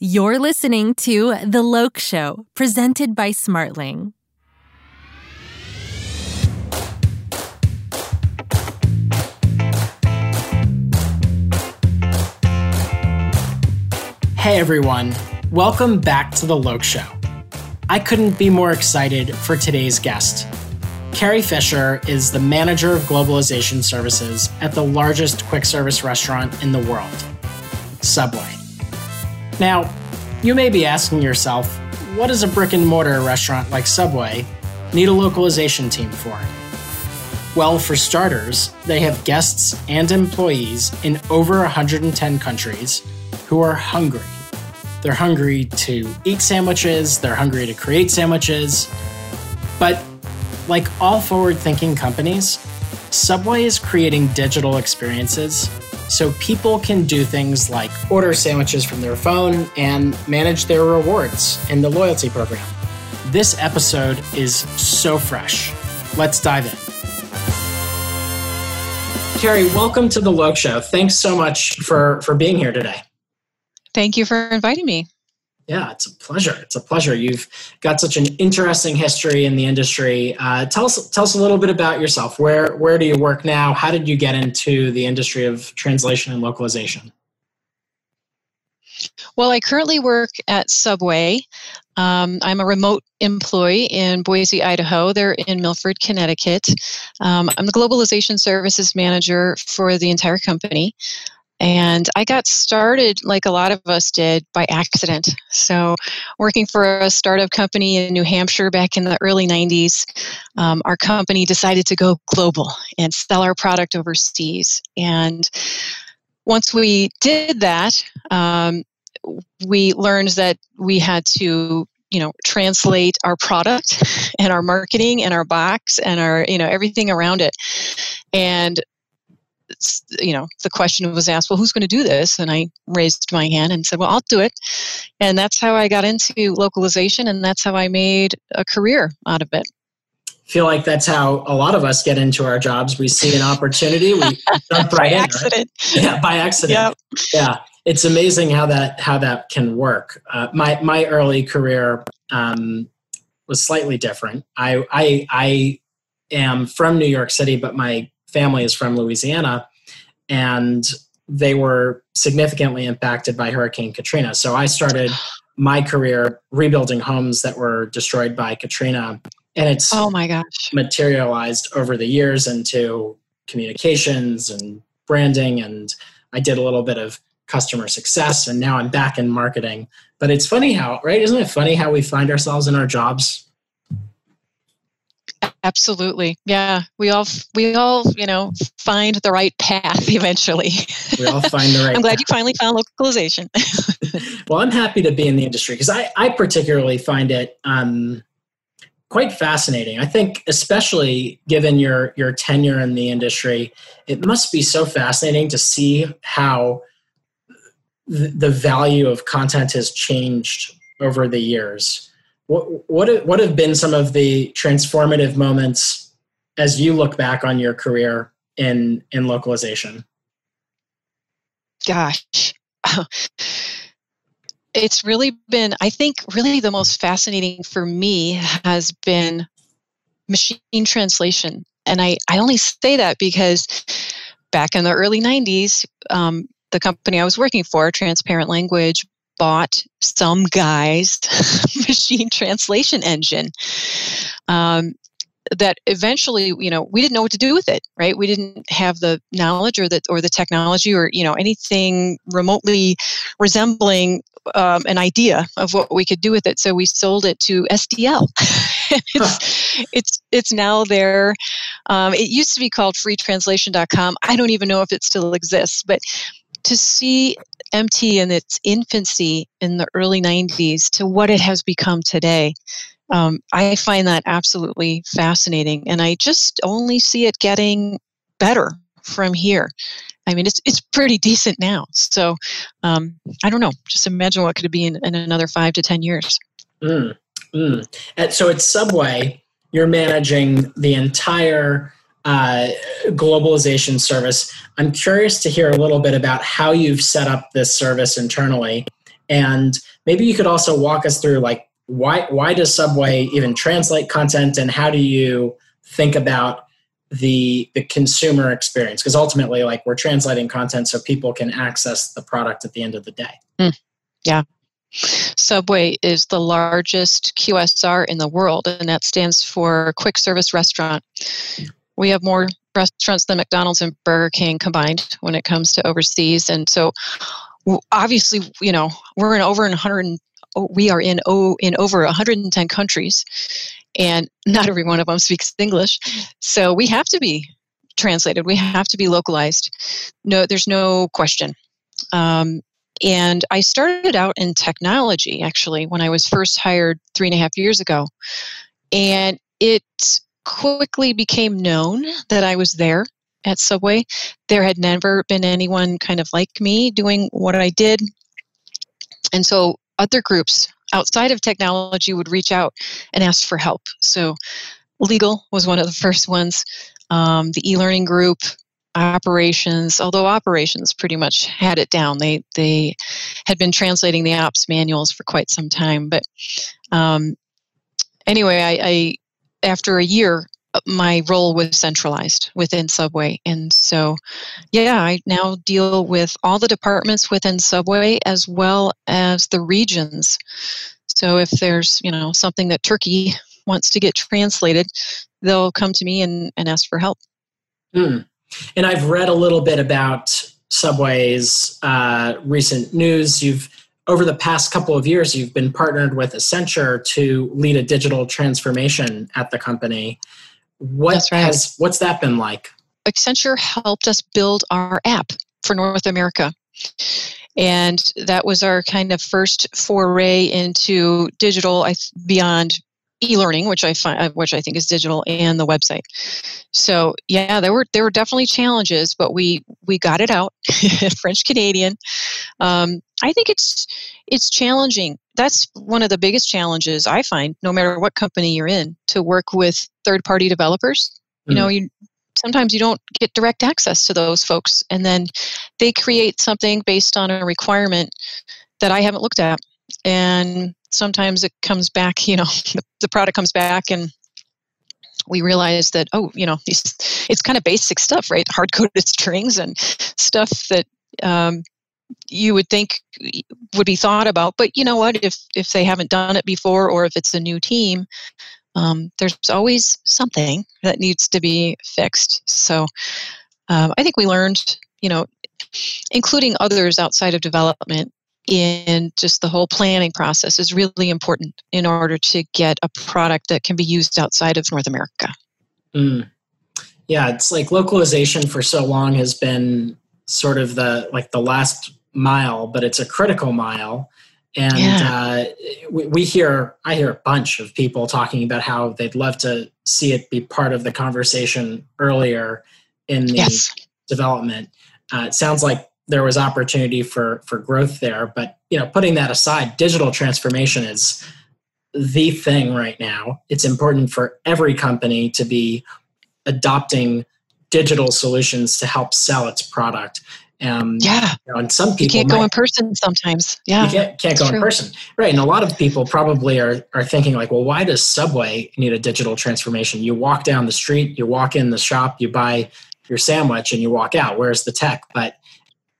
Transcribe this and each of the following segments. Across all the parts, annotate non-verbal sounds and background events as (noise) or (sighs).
You're listening to The Loc Show, presented by Smartling. Hey everyone, welcome back to The Loc Show. I couldn't be more excited for today's guest. Carrie Fischer is the manager of globalization services at the largest quick service restaurant in the world, Subway. Now, you may be asking yourself, what does a brick and mortar restaurant like Subway need a localization team for? Well, for starters, they have guests and employees in over 110 countries who are hungry they're hungry to eat sandwiches, they're hungry to create sandwiches. But like all forward thinking companies, Subway is creating digital experiences so people can do things like order sandwiches from their phone and manage their rewards in the loyalty program. This episode is so fresh. Let's dive in. Carrie, welcome to the Loc Show. Thanks so much for, for being here today. Thank you for inviting me. Yeah, it's a pleasure. It's a pleasure. You've got such an interesting history in the industry. Uh, tell us, tell us a little bit about yourself. Where, where do you work now? How did you get into the industry of translation and localization? Well, I currently work at Subway. Um, I'm a remote employee in Boise, Idaho. They're in Milford, Connecticut. Um, I'm the globalization services manager for the entire company. And I got started, like a lot of us did, by accident. So, working for a startup company in New Hampshire back in the early 90s, um, our company decided to go global and sell our product overseas. And once we did that, um, we learned that we had to you know translate our product (laughs) and our marketing and our box and our you know everything around it and you know, the question was asked, well, who's going to do this? And I raised my hand and said, well, I'll do it. And that's how I got into localization, and that's how I made a career out of it. feel like that's how a lot of us get into our jobs. We see an opportunity, we (laughs) jump right by in. Accident. Right? Yeah, by accident. Yep. Yeah, it's amazing how that how that can work. Uh, my my early career um, was slightly different. I I I am from New York City, but my family is from Louisiana, and they were significantly impacted by Hurricane Katrina. So I started my career rebuilding homes that were destroyed by Katrina, and it's oh my gosh materialized over the years into communications and branding, and I did a little bit of customer success, and now I'm back in marketing. But it's funny how, right? Isn't it funny how we find ourselves in our jobs Absolutely. Yeah. We all we all, you know, find the right path (laughs) eventually. We all find the (laughs) right I'm glad path. you finally found localization. (laughs) well, I'm happy to be in the industry because I, I particularly find it um, quite fascinating. I think especially given your your tenure in the industry, it must be so fascinating to see how the value of content has changed over the years what what what have been some of the transformative moments as you look back on your career in in localization? Gosh. (laughs) It's really been, I think, really the most fascinating for me has been machine translation. And I, I only say that because back in the early 90s, um, the company I was working for, Transparent Language, bought some guy's (laughs) machine translation engine um, that eventually you know we didn't know what to do with it right? We didn't have the knowledge or the or the technology or you know anything remotely resembling um, an idea of what we could do with it. So we sold it to sdl (laughs) it's, it's it's now there. Um, it used to be called freetranslation.com i don't even know if it still exists but to see MT in its infancy in the early 90s to what it has become today, um, I find that absolutely fascinating. And I just only see it getting better from here. I mean, it's it's pretty decent now. So um, I don't know. Just imagine what could it be in, in another five to ten years. Mm, mm. And so at Subway, you're managing the entire uh, globalization service. I'm curious to hear a little bit about how you've set up this service internally. And maybe you could also walk us through like why why does Subway even translate content? And how do you think about the the consumer experience? Because ultimately like we're translating content so people can access the product at the end of the day. Mm, yeah. Subway is the largest qsr in the world and that stands for quick service restaurant we have more restaurants than mcdonald's and burger king combined when it comes to overseas and so obviously you know we're in over 100 we are in oh, in over 110 countries and not every one of them speaks English. So we have to be translated. We have to be localized. No, there's no question. Um, and I started out in technology actually when I was first hired three and a half years ago. And it quickly became known that I was there at Subway. There had never been anyone kind of like me doing what I did. And so other groups outside of technology would reach out and ask for help. So, legal was one of the first ones. Um, the e-learning group, operations. Although operations pretty much had it down, they they had been translating the ops manuals for quite some time. But um, anyway, I, I after a year my role was centralized within Subway. And so, yeah, I now deal with all the departments within Subway as well as the regions. So if there's, you know, something that Turkey wants to get translated, they'll come to me and, and ask for help. Mm. And I've read a little bit about Subway's uh, recent news. You've over the past couple of years, you've been partnered with Accenture to lead a digital transformation at the company. What right. has what's that been like? Accenture helped us build our app for North America. And that was our kind of first foray into digital beyond e-learning, which I find, uh, which I think is digital, and the website. So yeah, there were there were definitely challenges, but we we got it out. (laughs) French Canadian. Um, I think it's it's challenging. That's one of the biggest challenges I find, no matter what company you're in, to work with third party developers. Mm. You know, mm. you sometimes you don't get direct access to those folks, and then they create something based on a requirement that I haven't looked at, and sometimes it comes back. You know, the, (laughs) the product comes back and we realize that oh you know it's kind of basic stuff right hard coded (laughs) strings and stuff that um, you would think would be thought about but you know what? If if they haven't done it before or if it's a new team um, there's always something that needs to be fixed. So um, i think we learned you know including others outside of development in just the whole planning process is really important in order to get a product that can be used outside of north america. Mm. yeah it's like localization for so long has been sort of the like the last mile, but it's a critical mile. And yeah. uh, we, we, hear, I hear a bunch of people talking about how they'd love to see it be part of the conversation earlier in the yes. development. Uh, it sounds like there was opportunity for for growth there, but you know, putting that aside, digital transformation is the thing right now. It's important for every company to be adopting digital solutions to help sell its product. Um, yeah. You know, and some people you can't might, go in person sometimes. Yeah. You can't, can't go true. in person. Right. And a lot of people probably are, are thinking like, well, why does Subway need a digital transformation? You walk down the street, you walk in the shop, you buy your sandwich and you walk out. Where's the tech? But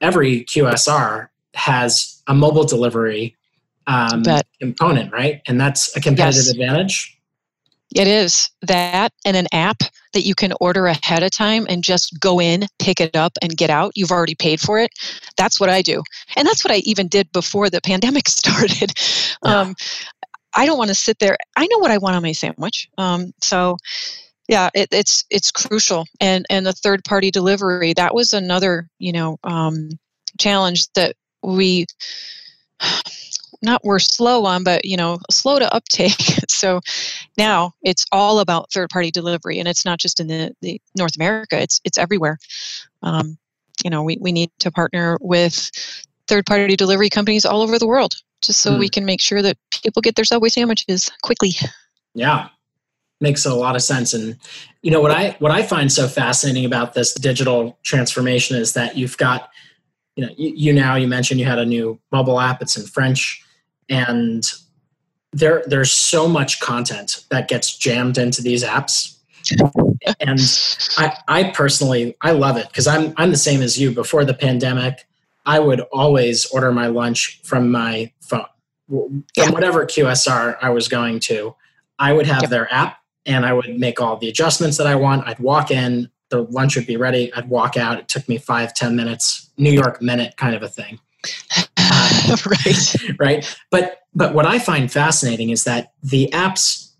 every QSR has a mobile delivery um, component, right? And that's a competitive yes. advantage. It is that and an app that you can order ahead of time and just go in, pick it up, and get out. You've already paid for it. That's what I do. And that's what I even did before the (laughs) pandemic started. Yeah. Um, I don't want to sit there. I know what I want on my sandwich. Um, so, yeah, it, it's it's crucial. And and the third party delivery that was another you know um, challenge that we not we're slow on, but you know, slow to uptake. (laughs) so now it's all about third party delivery, and it's not just in the, the North America; it's it's everywhere. Um, you know, we, we need to partner with third party delivery companies all over the world, just so we hmm. can make sure that people get their Subway sandwiches quickly. Yeah, makes a lot of sense. And you know what I what I find so fascinating about this digital transformation is that you've got you know, you, you now you mentioned you had a new mobile app. It's in French, and there there's so much content that gets jammed into these apps. And I, I personally i love it because i'm i'm the same as you. Before the pandemic i would always order my lunch from my phone. From yeah. whatever qsr i was going to i would have yep. their app and i would make all the adjustments that i want. I'd walk in the lunch would be ready. I'd walk out. It took me five ten minutes new york minute kind of a thing (laughs) right. (laughs) Right? But but what i find fascinating is that the apps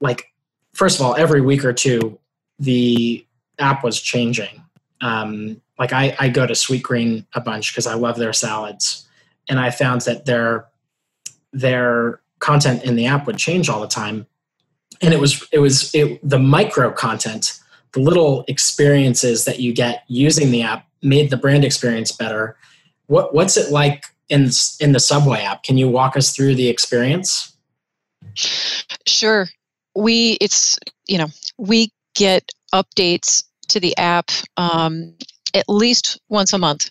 like first of all every week or two the app was changing. Um, like I, I go to Sweet Green a bunch because i love their salads. And i found that their their content in the app would change all the time. And it was it was it, the micro content the little experiences that you get using the app made the brand experience better. What what's it like in in the Subway app? Can you walk us through the experience? Sure. We it's you know we get updates to the app um, at least once a month,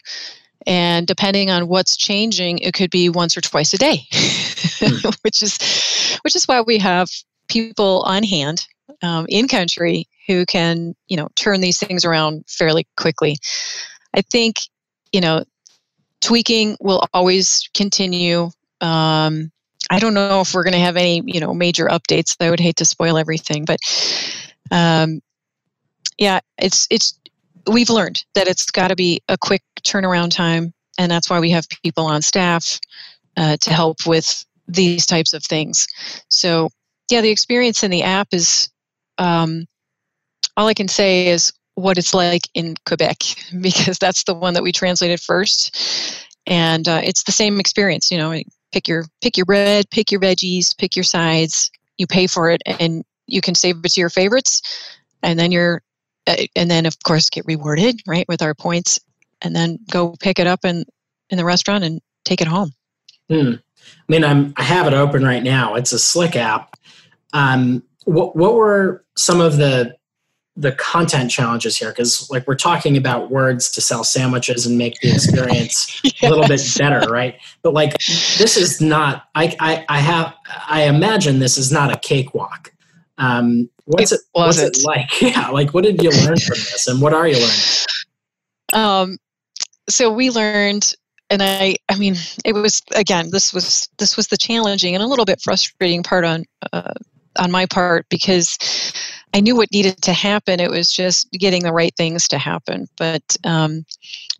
and depending on what's changing, it could be once or twice a day, hmm. (laughs) which is which is why we have people on hand um, in country who can you know turn these things around fairly quickly. I think you know tweaking will always continue. Um, I don't know if we're going to have any, you know, major updates. I would hate to spoil everything, but um, yeah, it's it's we've learned that it's got to be a quick turnaround time, and that's why we have people on staff uh, to help with these types of things. So yeah, the experience in the app is um, all I can say is what it's like in Quebec (laughs) because that's the one that we translated first, and uh, it's the same experience. You know, pick your pick your bread, pick your veggies, pick your sides. You pay for it, and you can save it to your favorites, and then you're, uh, and then of course get rewarded right with our points, and then go pick it up in in the restaurant and take it home. Hmm. I mean, I'm I have it open right now. It's a slick app. Um, what what were some of the the content challenges here because like we're talking about words to sell sandwiches and make the experience yes. (laughs) a little bit better right? But like this is not I, I i have i imagine this is not a cakewalk. Um what's it, it what's it like? (laughs) Yeah like what did you learn from this and what are you learning? Um so we learned and i i mean it was again this was this was the challenging and a little bit frustrating part on uh, on my part because I knew what needed to happen. It was just getting the right things to happen, but um,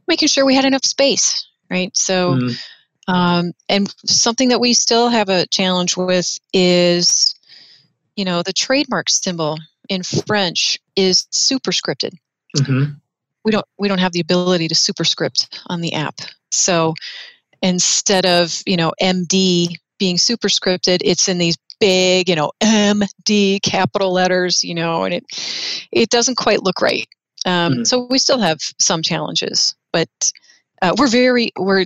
making sure we had enough space, right? So, mm. um, and something that we still have a challenge with is, you know, the trademark symbol in French is superscripted. Mm-hmm. We don't we don't have the ability to superscript on the app. So instead of you know MD being superscripted, it's in these big, you know, MD capital letters, you know, and it it doesn't quite look right. Um, mm-hmm. So we still have some challenges, but uh, we're very we're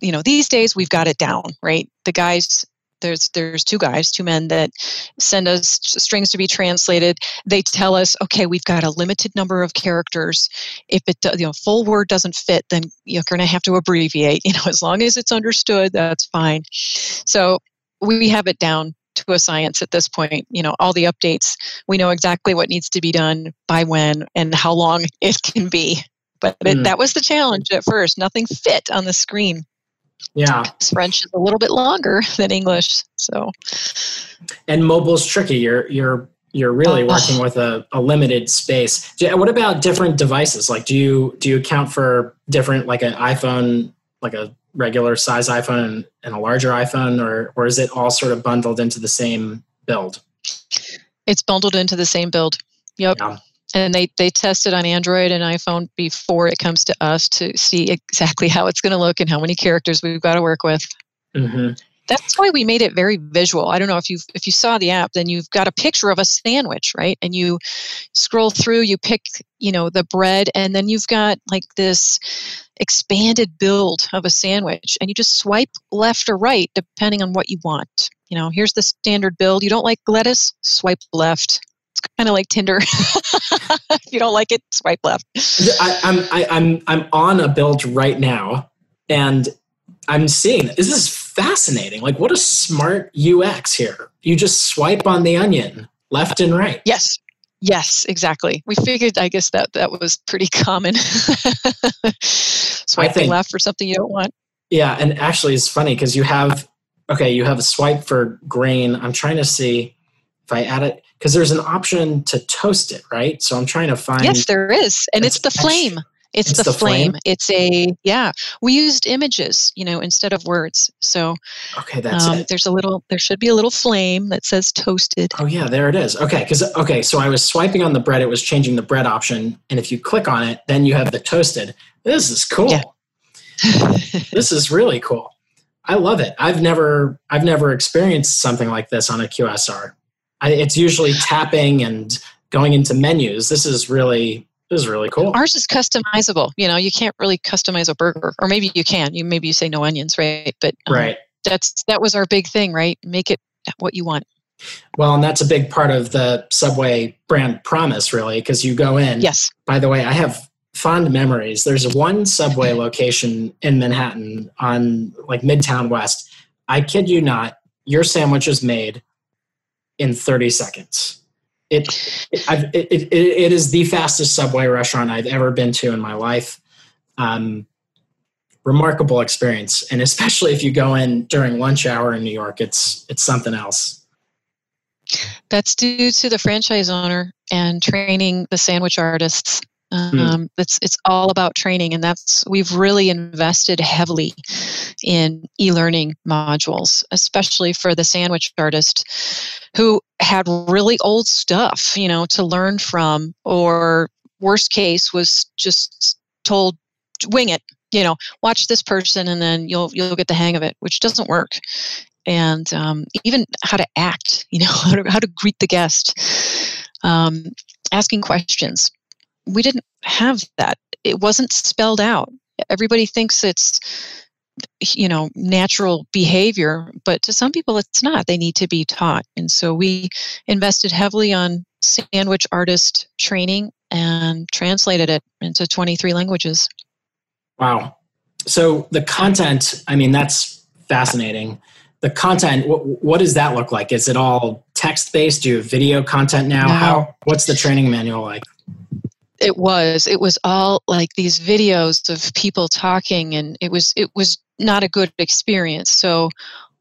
you know these days we've got it down, right? The guys there's there's two guys two men that send us strings to be translated they tell us okay we've got a limited number of characters if it you know full word doesn't fit then you're going to have to abbreviate (laughs) you know as long as it's understood that's fine so we have it down to a science at this point. You know, all the updates, we know exactly what needs to be done by when and how long (laughs) it can be. But it, mm. that was the challenge at first. Nothing fit on the screen. Yeah. French is a little bit longer (laughs) than English. So And mobile's tricky. You're you're you're really uh, working with a, a limited space. What about different devices? Like do you do you account for different like an iPhone like a regular size iPhone and, and a larger iPhone, or or is it all sort of bundled into the same build? It's bundled into the same build. Yep. Yeah. And they, they test it on Android and iPhone before it comes to us to see exactly how it's going to look and how many characters we've got to work with. Mm-hmm. That's why we made it very visual. I don't know if you if you saw the app, then you've got a picture of a sandwich, right? And you scroll through, you pick, you know, the bread, and then you've got like this expanded build of a sandwich and you just swipe left or right depending on what you want. You know, here's the standard build. You don't like lettuce? Swipe left. It's kind of like Tinder. (laughs) if you don't like it, swipe left. I, I'm I, I'm I'm on a build right now, and I'm seeing this is fascinating. Like, what a smart UX here. You just swipe on the onion left and right. Yes. Yes, exactly. We figured, I guess that that was pretty common. (laughs) Swiping think, left for something you don't want. Yeah, and actually, it's funny because you have okay, you have a swipe for grain. I'm trying to see if I add it because there's an option to toast it, right? So I'm trying to find. Yes, there is, and it's the flame. It's, it's the, the flame. flame. It's a yeah. We used images, you know, instead of words. So okay, that's um, it. There's a little. There should be a little flame that says toasted. Oh yeah, there it is. Okay, because okay, so I was swiping on the bread. It was changing the bread option, and if you click on it, then you have the toasted. This is cool. Yeah. this is really cool. I love it. I've never I've never experienced something like this on a QSR. I, it's usually tapping and going into menus. This is really this is really cool. Ours is customizable. You know, you can't really customize a burger, or maybe you can. You maybe you say no onions, right? But um, right. That's that was our big thing, right? Make it what you want. Well, and that's a big part of the Subway brand promise, really, because you go in. Yes. By the way, I have fond memories. There's one Subway (laughs) location in Manhattan on like Midtown West. I kid you not, your sandwich is made in 30 seconds. It, it, it, it, is the fastest Subway restaurant I've ever been to in my life. Um, remarkable experience, and especially if you go in during lunch hour in New York, it's it's something else. That's due to the franchise owner and training the sandwich artists Hmm. Um, it's it's all about training, and that's we've really invested heavily in e-learning modules, especially for the sandwich artist who had really old stuff, you know, to learn from, or worst case was just told wing it, you know, watch this person and then you'll you'll get the hang of it, which doesn't work. And um, even how to act, (laughs) you know, how to, how to greet the guest, um, asking questions we didn't have that. It wasn't spelled out. Everybody thinks it's you know natural behavior but to some people it's not. They need to be taught. And so we invested heavily on sandwich artist training and translated it into 23 languages. Wow. So the content i mean that's fascinating. The content what, what does that look like? Is it all text based do you have video content now? No. how what's the training manual like? It was. It was all like these videos of people talking and it was it was not a good experience so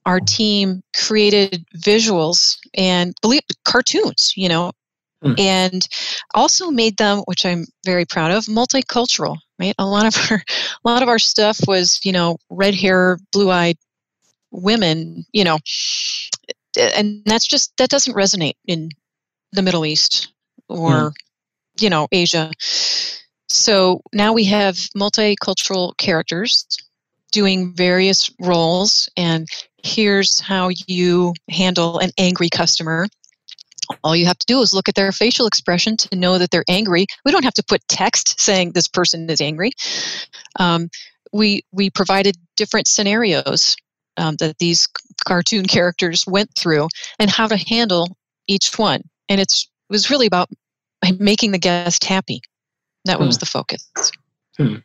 our team created visuals and believe cartoons you know mm. and also made them which i'm very proud of multicultural right a lot of (laughs) our a lot of our stuff was you know red hair blue eyed women you know and that's just that doesn't resonate in the middle east or mm you know, Asia. So now we have multicultural characters doing various roles, and here's how you handle an angry customer. All you have to do is look at their facial expression to know that they're angry. We don't have to put text saying this person is angry. Um, we we provided different scenarios um, that these cartoon characters went through and how to handle each one. And it's it was really about making the guest happy. That was hmm. the focus. Hmm.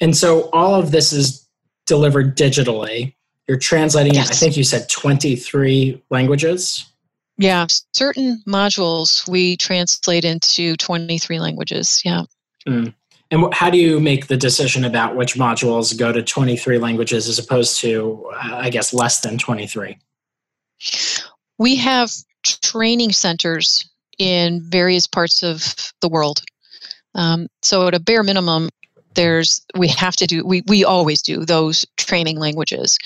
And so all of this is delivered digitally. You're translating yes. I think you said 23 languages. Yeah, certain modules we translate into 23 languages. Yeah. Hmm. And how do you make the decision about which modules go to 23 languages as opposed to, I guess, less than 23? We have training centers in various parts of the world. Um, so at a bare minimum, there's we have to do we we always do those training languages,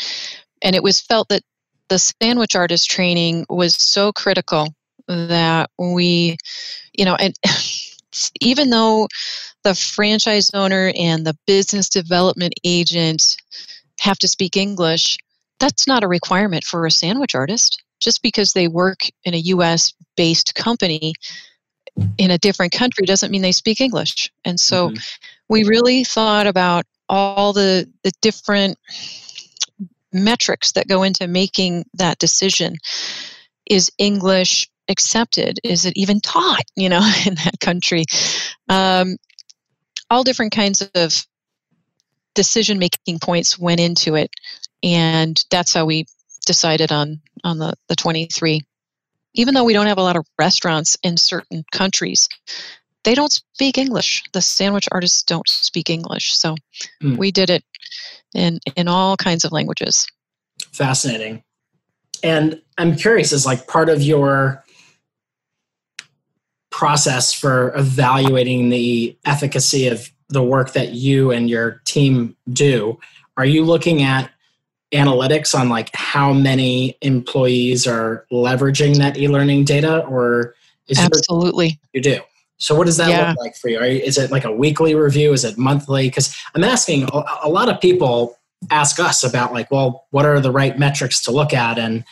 and it was felt that the sandwich artist training was so critical that we, you know, and (laughs) even though the franchise owner and the business development agent have to speak English, that's not a requirement for a sandwich artist. Just because they work in a US based company in a different country doesn't mean they speak English. And so mm-hmm. we really thought about all the, the different metrics that go into making that decision. Is English accepted? Is it even taught, you know, (laughs) in that country? Um, all different kinds of decision making points went into it. And that's how we decided on, on the, the 23. Even though we don't have a lot of restaurants in certain countries, they don't speak English. The sandwich artists don't speak English. So mm. we did it in, in all kinds of languages. Fascinating. And I'm curious, is like part of your process for evaluating the efficacy of the work that you and your team do, are you looking at analytics on like how many employees are leveraging that e-learning data or is absolutely you do so what does that yeah. look like for you? you? is it like a weekly review is it monthly because i'm asking a, a lot of people ask us about like well what are the right metrics to look at and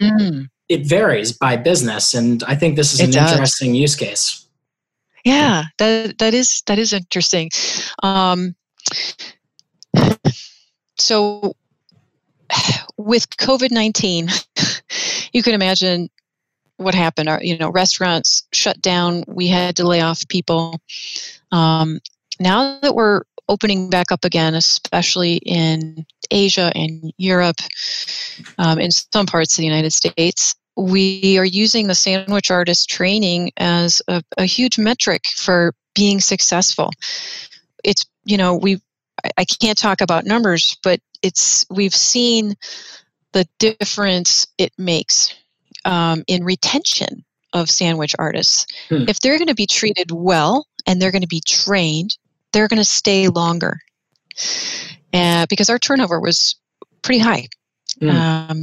mm. it varies by business and i think this is it an does. interesting use case yeah that that is that is interesting um, so (sighs) with covid-19 (laughs) you can imagine what happened. Our, you know restaurants shut down. We had to lay off people. Um, now that we're opening back up again especially in asia and europe um, in some parts of the united states we are using the sandwich artist training as a, a huge metric for being successful. It's, you know, we, I can't talk about numbers, but it's, we've seen the difference it makes um, in retention of sandwich artists. Hmm. If they're going to be treated well and they're going to be trained, they're going to stay longer. Uh, because our turnover was pretty high. Hmm. Um,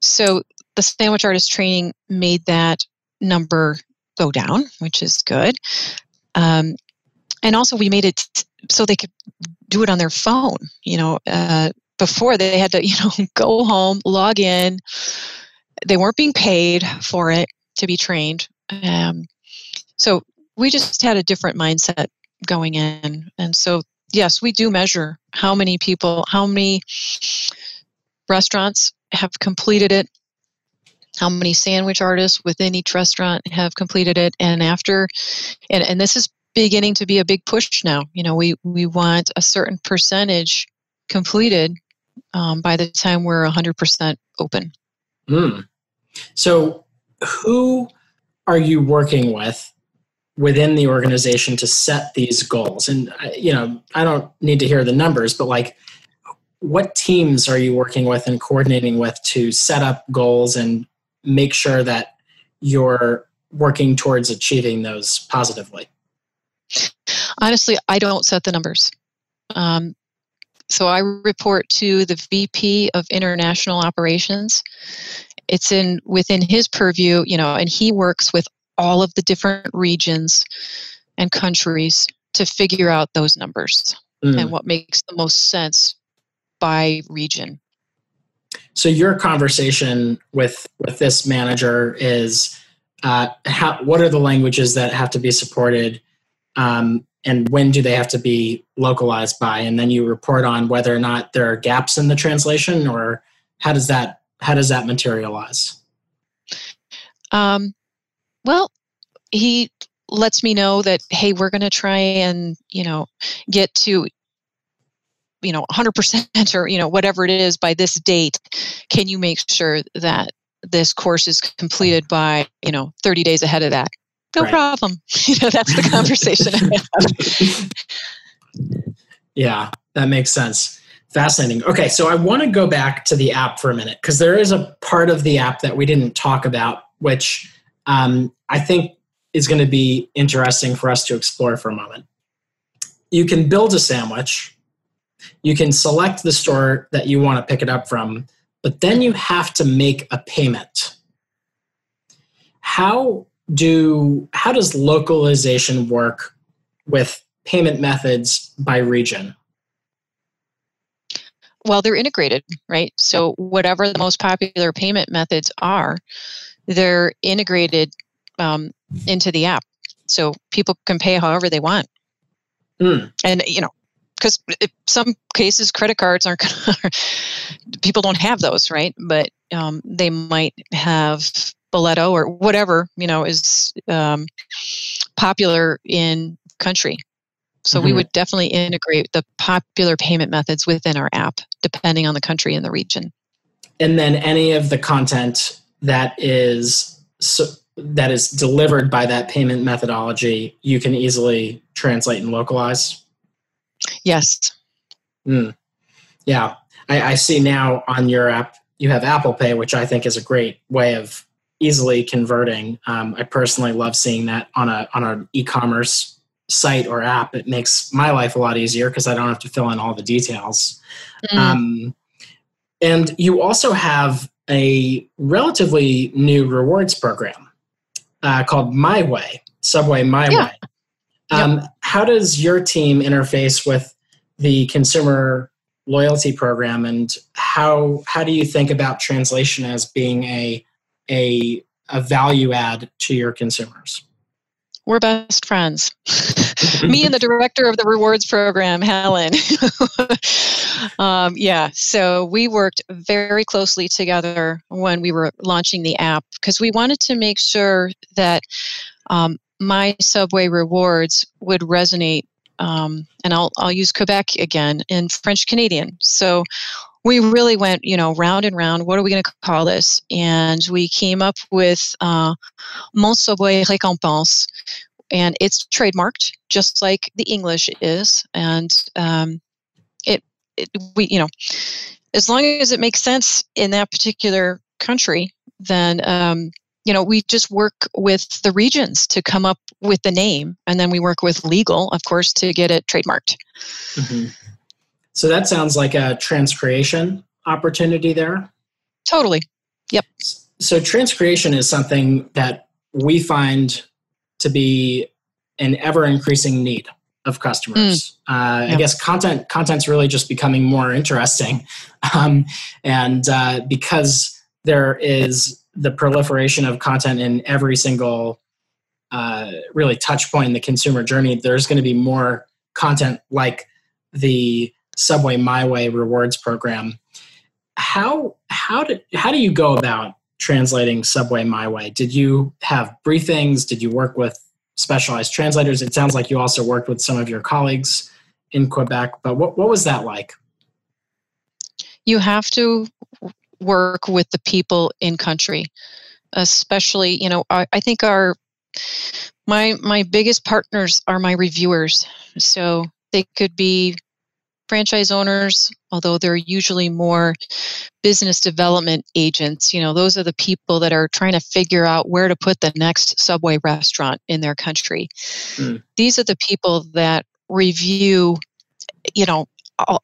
so the sandwich artist training made that number go down, which is good. Um, and also, we made it so they could do it on their phone. You know, uh, before they had to, (laughs) you know, go home, log in. They weren't being paid for it to be trained. Um, so we just had a different mindset going in. And so, yes, we do measure how many people, how many restaurants have completed it how many sandwich artists within each restaurant have completed it and after and, and this is beginning to be a big push now you know we we want a certain percentage completed um, by the time we're 100% open mm. so who are you working with within the organization to set these goals and uh, you know i don't need to hear the numbers but like what teams are you working with and coordinating with to set up goals and make sure that you're working towards achieving those positively? Honestly, I don't set the numbers. Um, so I report to the VP of International Operations. It's in within his purview, you know, and he works with all of the different regions and countries to figure out those numbers mm. and what makes the most sense by region. So your conversation with with this manager is uh, how, what are the languages that have to be supported, um, and when do they have to be localized by? And then you report on whether or not there are gaps in the translation, or how does that how does that materialize? Um, well, he lets me know that hey, we're going to try and you know get to you know 100% or you know whatever it is by this date can you make sure that this course is completed by you know 30 days ahead of that no right. problem. (laughs) You know that's the conversation (laughs) yeah that makes sense. Fascinating. Okay so i want to go back to the app for a minute because there is a part of the app that we didn't talk about which um, i think is going to be interesting for us to explore for a moment. You can build a sandwich you can select the store that you want to pick it up from, but then you have to make a payment. How do how does localization work with payment methods by region? Well, they're integrated, right? So whatever the most popular payment methods are, they're integrated um, into the app, so people can pay however they want. Mm. And you know, because some cases credit cards aren't (laughs) gonna, people don't have those right but um, they might have Boleto or whatever you know is um, popular in country. So mm-hmm. we would definitely integrate the popular payment methods within our app, depending on the country and the region. And then any of the content that is so, that is delivered by that payment methodology, you can easily translate and localize. Yes. Mm. Yeah, I, I see now on your app you have Apple Pay, which I think is a great way of easily converting. Um, I personally love seeing that on a on an e-commerce site or app. It makes my life a lot easier because I don't have to fill in all the details. Mm. Um, and you also have a relatively new rewards program uh, called My Way, Subway My yeah. Way. Um, yep. How does your team interface with the consumer loyalty program, and how how do you think about translation as being a a a value add to your consumers? We're best friends. (laughs) Me and the director of the rewards program, Helen. (laughs) um, yeah, so we worked very closely together when we were launching the app because we wanted to make sure that um, my Subway rewards would resonate um, and I'll I'll use Quebec again in French Canadian. So we really went, you know, round and round. What are we going to call this? And we came up with uh, Mon Subway Récompense, and it's trademarked just like the English is. And um, it, it, we, you know, as long as it makes sense in that particular country, then um, you know, we just work with the regions to come up with the name, and then we work with legal, of course, to get it trademarked. Mm-hmm. So that sounds like a transcreation opportunity there. Totally. Yep. So transcreation is something that we find to be an ever increasing need of customers. Mm. Uh, yeah. I guess content content's really just becoming more interesting, (laughs) um, and uh, because there is the proliferation of content in every single uh, really touch point in the consumer journey, there's going to be more content like the Subway My Way rewards program. How how did how do you go about translating Subway My Way? Did you have briefings? Did you work with specialized translators? It sounds like you also worked with some of your colleagues in Quebec, but what, what was that like? You have to work with the people in country especially you know I, I, think our my my biggest partners are my reviewers so they could be franchise owners although they're usually more business development agents you know those are the people that are trying to figure out where to put the next subway restaurant in their country mm. these are the people that review you know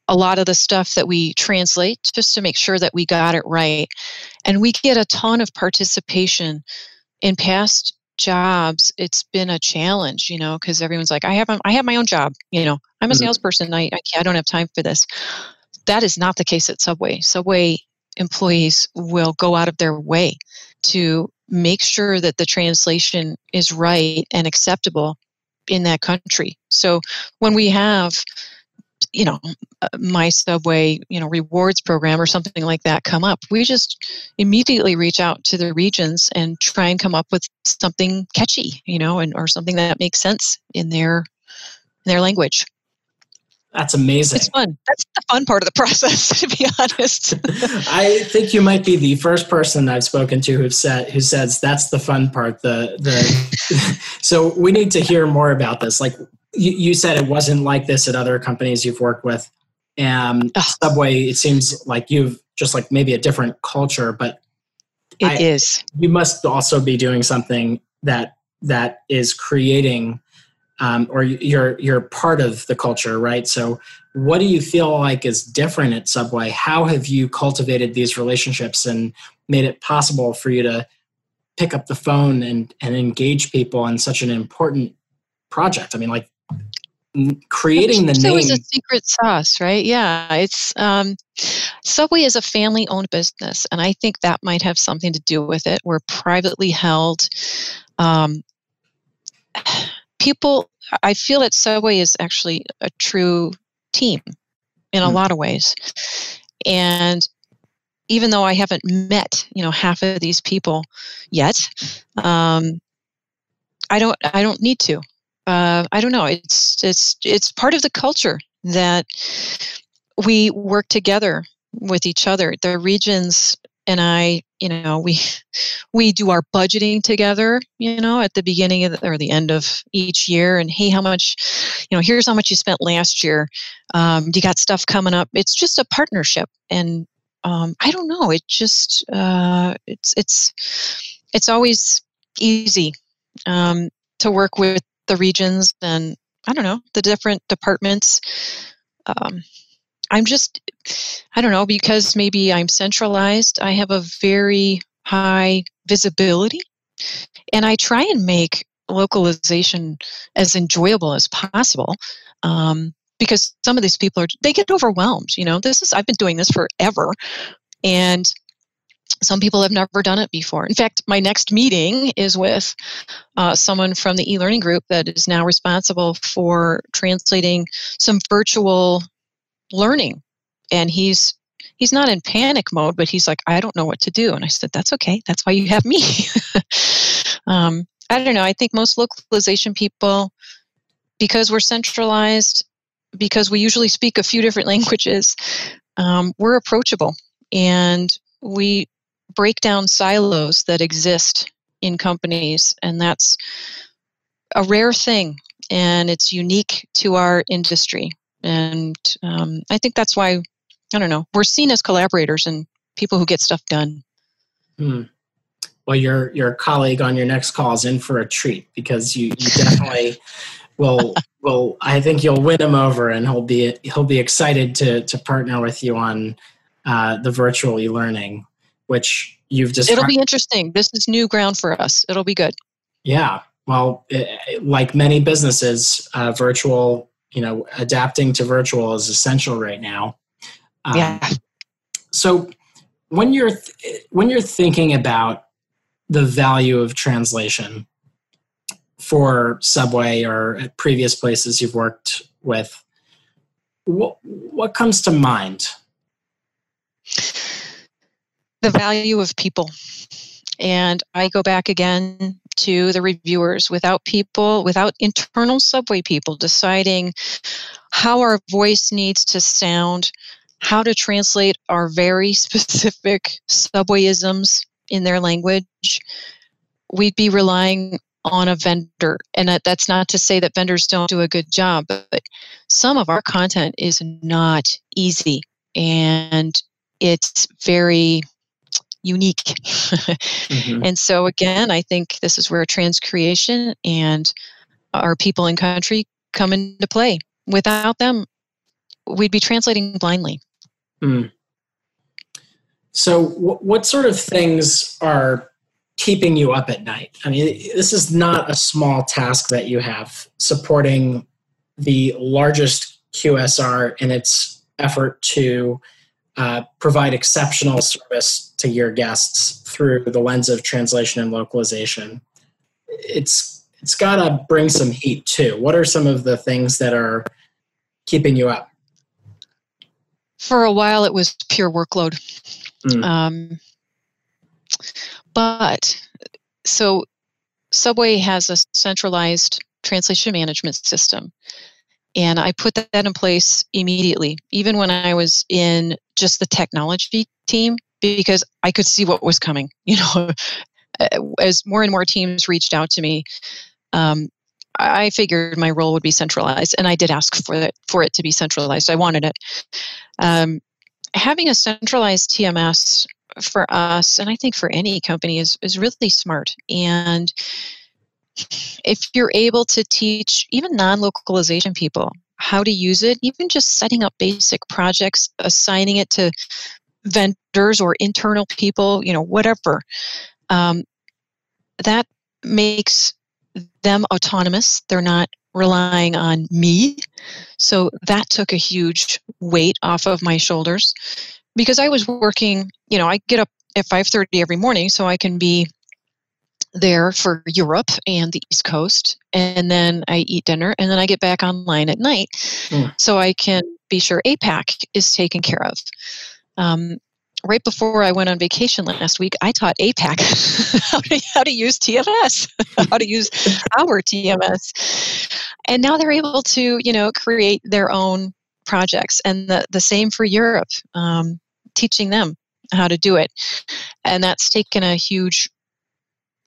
a lot of the stuff that we translate just to make sure that we got it right. And we get a ton of participation in past jobs. It's been a challenge, you know, because everyone's like, I have, I have my own job, you know, I'm a mm-hmm. salesperson. I, I, I don't have time for this. That is not the case at Subway. Subway employees will go out of their way to make sure that the translation is right and acceptable in that country. So when we have you know uh, my subway you know rewards program or something like that come up we just immediately reach out to the regions and try and come up with something catchy you know and or something that makes sense in their in their language that's amazing. It's fun. That's the fun part of the (laughs) process, to be honest. (laughs) I think you might be the first person I've spoken to who said who says that's the fun part. The the (laughs) so we need to hear more about this. Like you, you said it wasn't like this at other companies you've worked with. Um, Subway, it seems like you've just like maybe a different culture, but it I, is. You must also be doing something that that is creating, um, or you're you're part of the culture, right? So, what do you feel like is different at Subway? How have you cultivated these relationships and made it possible for you to pick up the phone and and engage people in such an important project? I mean, like creating the name. was a secret sauce, right? Yeah, it's um, Subway is a family-owned business, and I think that might have something to do with it. We're privately held. Um, (sighs) people, I feel that Subway is actually a true team in a mm. lot of ways, and even though I haven't met, you know, half of these people yet, um, I don't I don't need to. Uh, I don't know. It's it's it's part of the culture that we work together with each other. The regions and I, you know, we we do our budgeting together, you know, at the beginning of the, or the end of each year. And hey, how much, you know, here's how much you spent last year. Um, you got stuff coming up. It's just a partnership, and um, I don't know. It just uh, it's it's it's always easy um, to work with the regions and I don't know the different departments. Um, I'm just, I don't know, because maybe I'm centralized, I have a very high visibility. And I try and make localization as enjoyable as possible. Um, because some of these people are, they get overwhelmed. You know, this is, I've been doing this forever. And some people have never done it before. In fact, my next meeting is with uh, someone from the e learning group that is now responsible for translating some virtual learning. And he's he's not in panic mode but he's like i don't know what to do. And i said that's okay. That's why you have me. (laughs) Um, i don't know. I think most localization people because we're centralized because we usually speak a few different (laughs) languages um, we're approachable. And we break down silos that exist in companies and that's a rare thing and it's unique to our industry and um, I think that's why I don't know we're seen as collaborators and people who get stuff done. Hmm. Well, your your colleague on your next call is in for a treat because you, you definitely (laughs) will will I think you'll win him over and he'll be he'll be excited to to partner with you on uh, the virtual e-learning, which you've just. It'll be interesting. This is new ground for us. It'll be good. Yeah. Well, it, like many businesses, uh, virtual you know adapting to virtual is essential right now um, yeah so when you're th- when you're thinking about the value of translation for subway or previous places you've worked with what what comes to mind the value of people. And i go back again to the reviewers. Without people, without internal subway people deciding how our voice needs to sound, how to translate our very (laughs) specific subwayisms in their language, we'd be relying on a vendor. And that's not to say that vendors don't do a good job, but some of our content is not easy. And it's very unique. mm-hmm. And so, again, I think this is where transcreation and our people in country come into play. Without them, we'd be translating blindly. Mm. So, w- what sort of things are keeping you up at night? I mean, this is not a small task that you have supporting the largest QSR in its effort to uh, provide exceptional service to your guests through the lens of translation and localization. It's it's got to bring some heat too. What are some of the things that are keeping you up? For a while, it was pure workload. Mm. Um, but so Subway has a centralized translation management system. And I put that in place immediately, even when I was in just the technology team, because I could see what was coming. (laughs) You know, as more and more teams reached out to me, um, I figured my role would be centralized, and I did ask for it for it to be centralized. I wanted it. Um, having a centralized TMS for us, and I think for any company, is is really smart. And if you're able to teach even non localization people how to use it, even just setting up basic projects, assigning it to vendors or internal people, you know, whatever, um, that makes them autonomous. They're not relying on me. So that took a huge weight off of my shoulders because I was working, you know, I get up at 5:30 every morning so I can be there for Europe and the East Coast. And then I eat dinner and then I get back online at night mm. so I can be sure APAC is taken care of. Um, right before I went on vacation last week, I taught APAC (laughs) how, to, how to use TMS, (laughs) how to use our TMS. And now they're able to, you know, create their own projects. And the, the same for Europe, um, teaching them how to do it. And that's taken a huge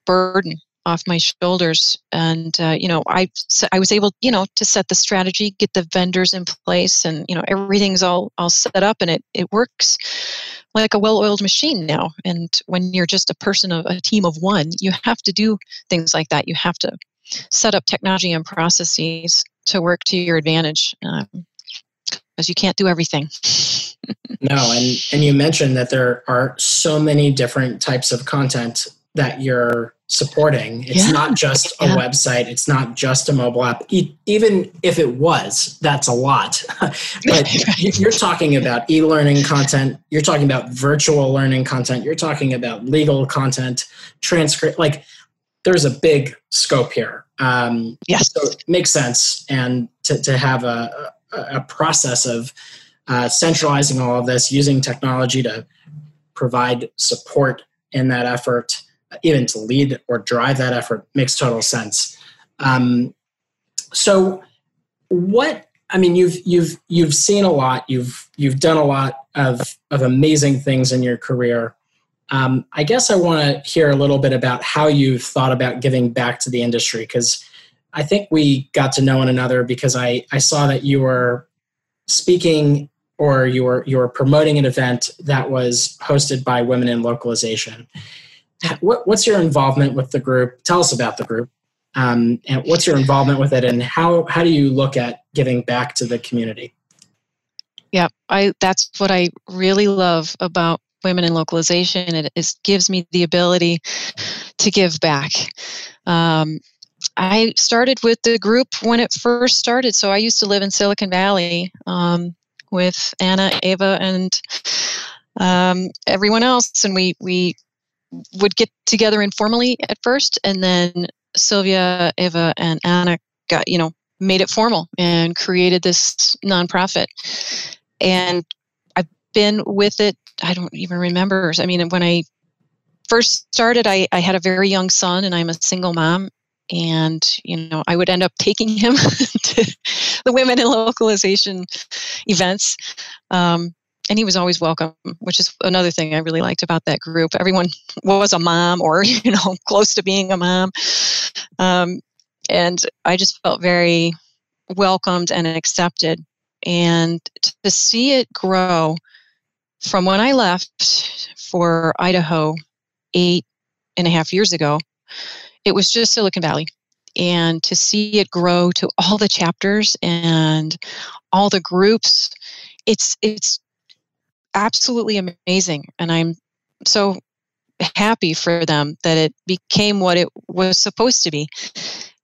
burden off my shoulders and uh, you know i i was able you know to set the strategy get the vendors in place and you know everything's all all set up and it it works like a well-oiled machine now. And when you're just a person of a team of one you have to do things like that. You have to set up technology and processes to work to your advantage because um, you can't do everything. No and and you mentioned that there are so many different types of content that you're supporting. It's yeah. not just a yeah. website, it's not just a mobile app. E- even if it was, that's a lot. (laughs) but (laughs) you're talking about e learning content, you're talking about virtual learning content, you're talking about legal content, transcript. Like, there's a big scope here. Um, yes. So it makes sense. And to, to have a, a process of uh, centralizing all of this, using technology to provide support in that effort even to lead or drive that effort makes total sense. Um, so, what I mean, you've you've you've seen a lot. You've you've done a lot of of amazing things in your career. Um, I guess I want to hear a little bit about how you've thought about giving back to the industry because I think we got to know one another because I I saw that you were speaking or you were you were promoting an event that was hosted by Women in Localization what, what's your involvement with the group? Tell us about the group. Um, and what's your involvement with it and how, how do you look at giving back to the community? Yeah, I that's what I really love about women in localization. It is, gives me the ability to give back. Um, I started with the group when it first started. So I used to live in Silicon Valley um, with Anna, Ava, and um, everyone else, and we we would get together informally at first, and then Sylvia, Eva, and Anna got you know made it formal and created this nonprofit. And I've been with it. I don't even remember. I mean, when I first started, I, I had a very young son, and I'm a single mom. And you know, I would end up taking him (laughs) to the women in localization events. Um, and he was always welcome, which is another thing I really liked about that group. Everyone (laughs) was a mom or, (laughs) you know, close to being a mom. Um, and I just felt very welcomed and accepted. And to see it grow from when I left for Idaho eight and a half years ago, it was just Silicon Valley. And to see it grow to all the chapters and all the groups, it's it's absolutely amazing. And I'm so happy for them that it became what it was supposed to be.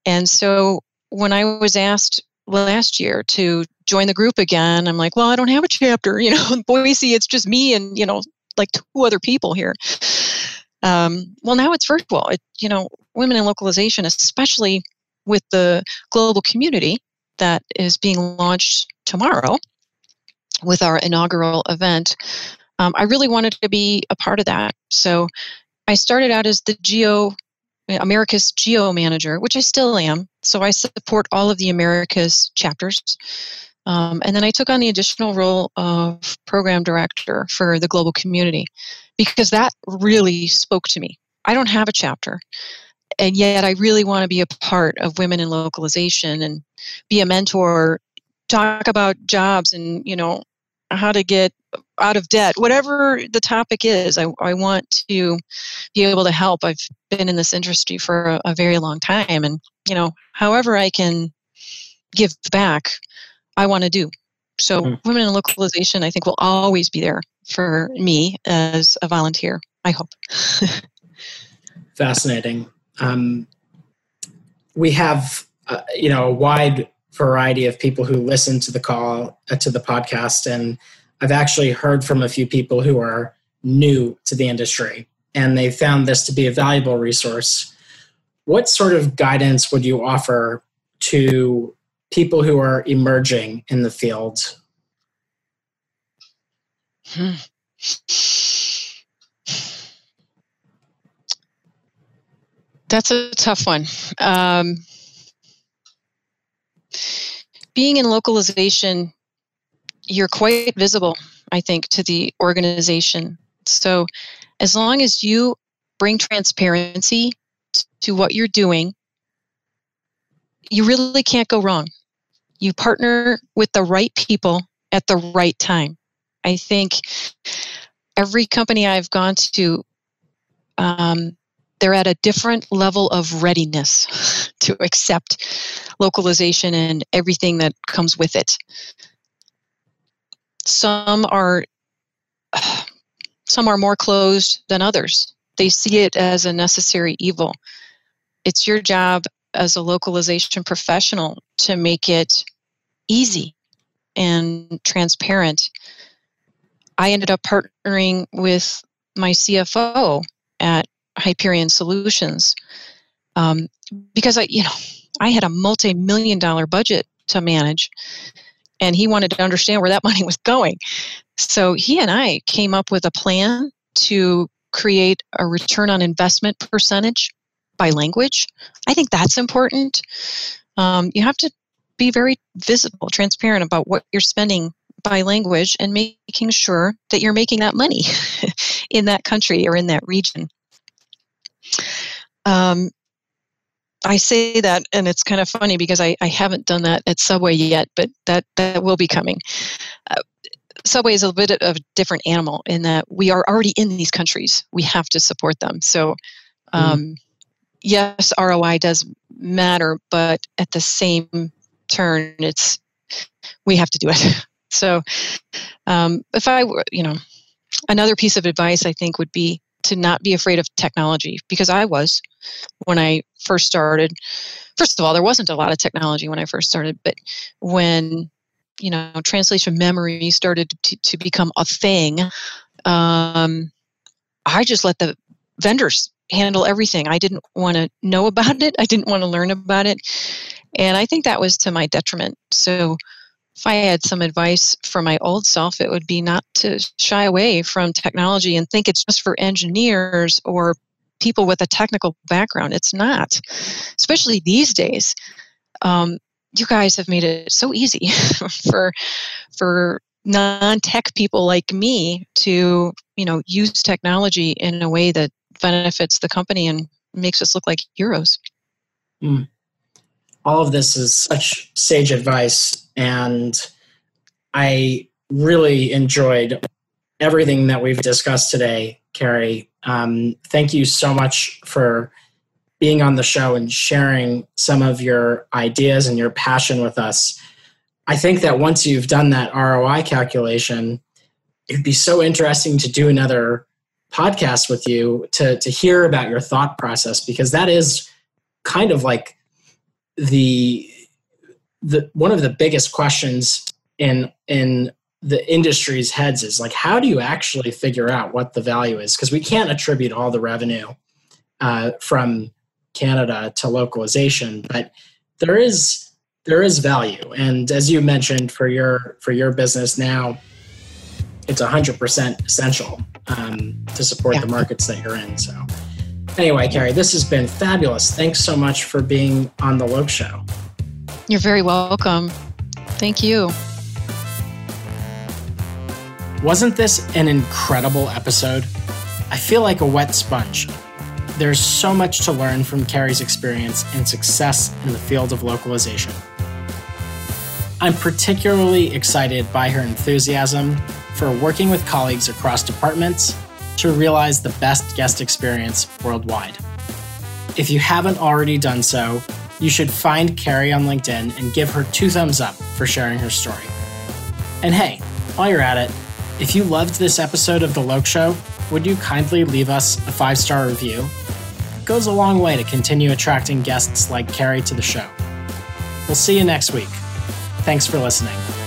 And so when I was asked last year to join the group again, I'm like, well, I don't have a chapter. You know, (laughs) Boise, it's just me and, you know, like two other people here. Um, well, now it's virtual. It, you know, women in localization, especially with the global community that is being launched tomorrow, with our inaugural event, um, I really wanted to be a part of that. So I started out as the Geo America's Geo Manager, which I still am. So I support all of the Americas chapters. Um, and then I took on the additional role of program director for the global community because that really spoke to me. I don't have a chapter, and yet I really want to be a part of women in localization and be a mentor, talk about jobs and you know how to get out of debt, whatever the topic is, I, I want to be able to help. I've been in this industry for a, a very long time, and you know, however I can give back, I want to do. So, mm-hmm. women in localization, I think, will always be there for me as a volunteer. I hope. (laughs) Fascinating. Um, we have, uh, you know, a wide variety of people who listen to the call uh, to the podcast and i've actually heard from a few people who are new to the industry and they found this to be a valuable resource what sort of guidance would you offer to people who are emerging in the field hmm. That's a tough one. Um, being in localization, you're quite visible, I think, to the organization. So, as long as you bring transparency to what you're doing, you really can't go wrong. You partner with the right people at the right time. I think every company I've gone to, um, they're at a different level of readiness (laughs) to accept localization and everything that comes with it. Some are (sighs) some are more closed than others. They see it as a necessary evil. It's your job as a localization professional to make it easy and transparent. I ended up partnering with my CFO at Hyperion Solutions um, because I, you know, I had a multi-million dollar budget to manage, and he wanted to understand where that (laughs) money was going. So he and I came up with a plan to create a return on investment percentage by language. I think that's important. Um, you have to be very visible, transparent about what you're spending by language and making sure that you're making that money (laughs) in that country or in that region. Um, I say that, and it's kind of funny because I, I haven't done that at Subway yet, but that, that will be coming. Uh, Subway is a bit of a different animal in that we are already in these countries. We have to support them. So, mm. um, mm. yes, ROI does matter, but at the same turn, it's we have to do it. (laughs) so, um, if I were, you know, another piece of advice I think would be to not be afraid of technology because I was when I first started. First of all, there wasn't a lot of technology when I first started, but when you know translation memory started to, to become a thing, um, I just let the vendors handle everything. I didn't want to know (laughs) about it. I didn't want to learn about it, and I think that was to my detriment. So if I had some advice for my old self, it would be not to shy away from technology and think it's just for engineers or people with a technical background. It's not, especially these days. Um, you guys have made it so easy (laughs) for for non-tech people like me to you know use technology in a way that benefits the company and makes us look like heroes. Mm. All of this is such sage advice and I really enjoyed everything that we've discussed today, Carrie. Um, thank you so much for being on the show and sharing some of your ideas and your passion with us. I think that once you've done that ROI calculation, it'd be so interesting to do another podcast with you to, to hear about your thought process because that is kind of like the the one of the biggest questions in in the industry's heads is like how do you actually figure out what the value is? Because we can't attribute all the revenue uh, from canada to localization but there is there is value. And as you mentioned for your for your business now it's 100% essential um, to support yeah. the markets that you're in so anyway carrie this has been fabulous thanks so much for being on the Loc show you're very welcome. Thank you. Wasn't this an incredible episode? I feel like a wet sponge. There's so much to learn from Carrie's experience and success in the field of localization. I'm particularly excited by her enthusiasm for working with colleagues across departments to realize the best guest experience worldwide. If you haven't already done so, you should find Carrie on LinkedIn and give her two thumbs up for sharing her story. And hey, while you're at it, if you loved this episode of The Loc Show, would you kindly leave us a five star review? It goes a long way to continue attracting guests like Carrie to the show. We'll see you next week. Thanks for listening.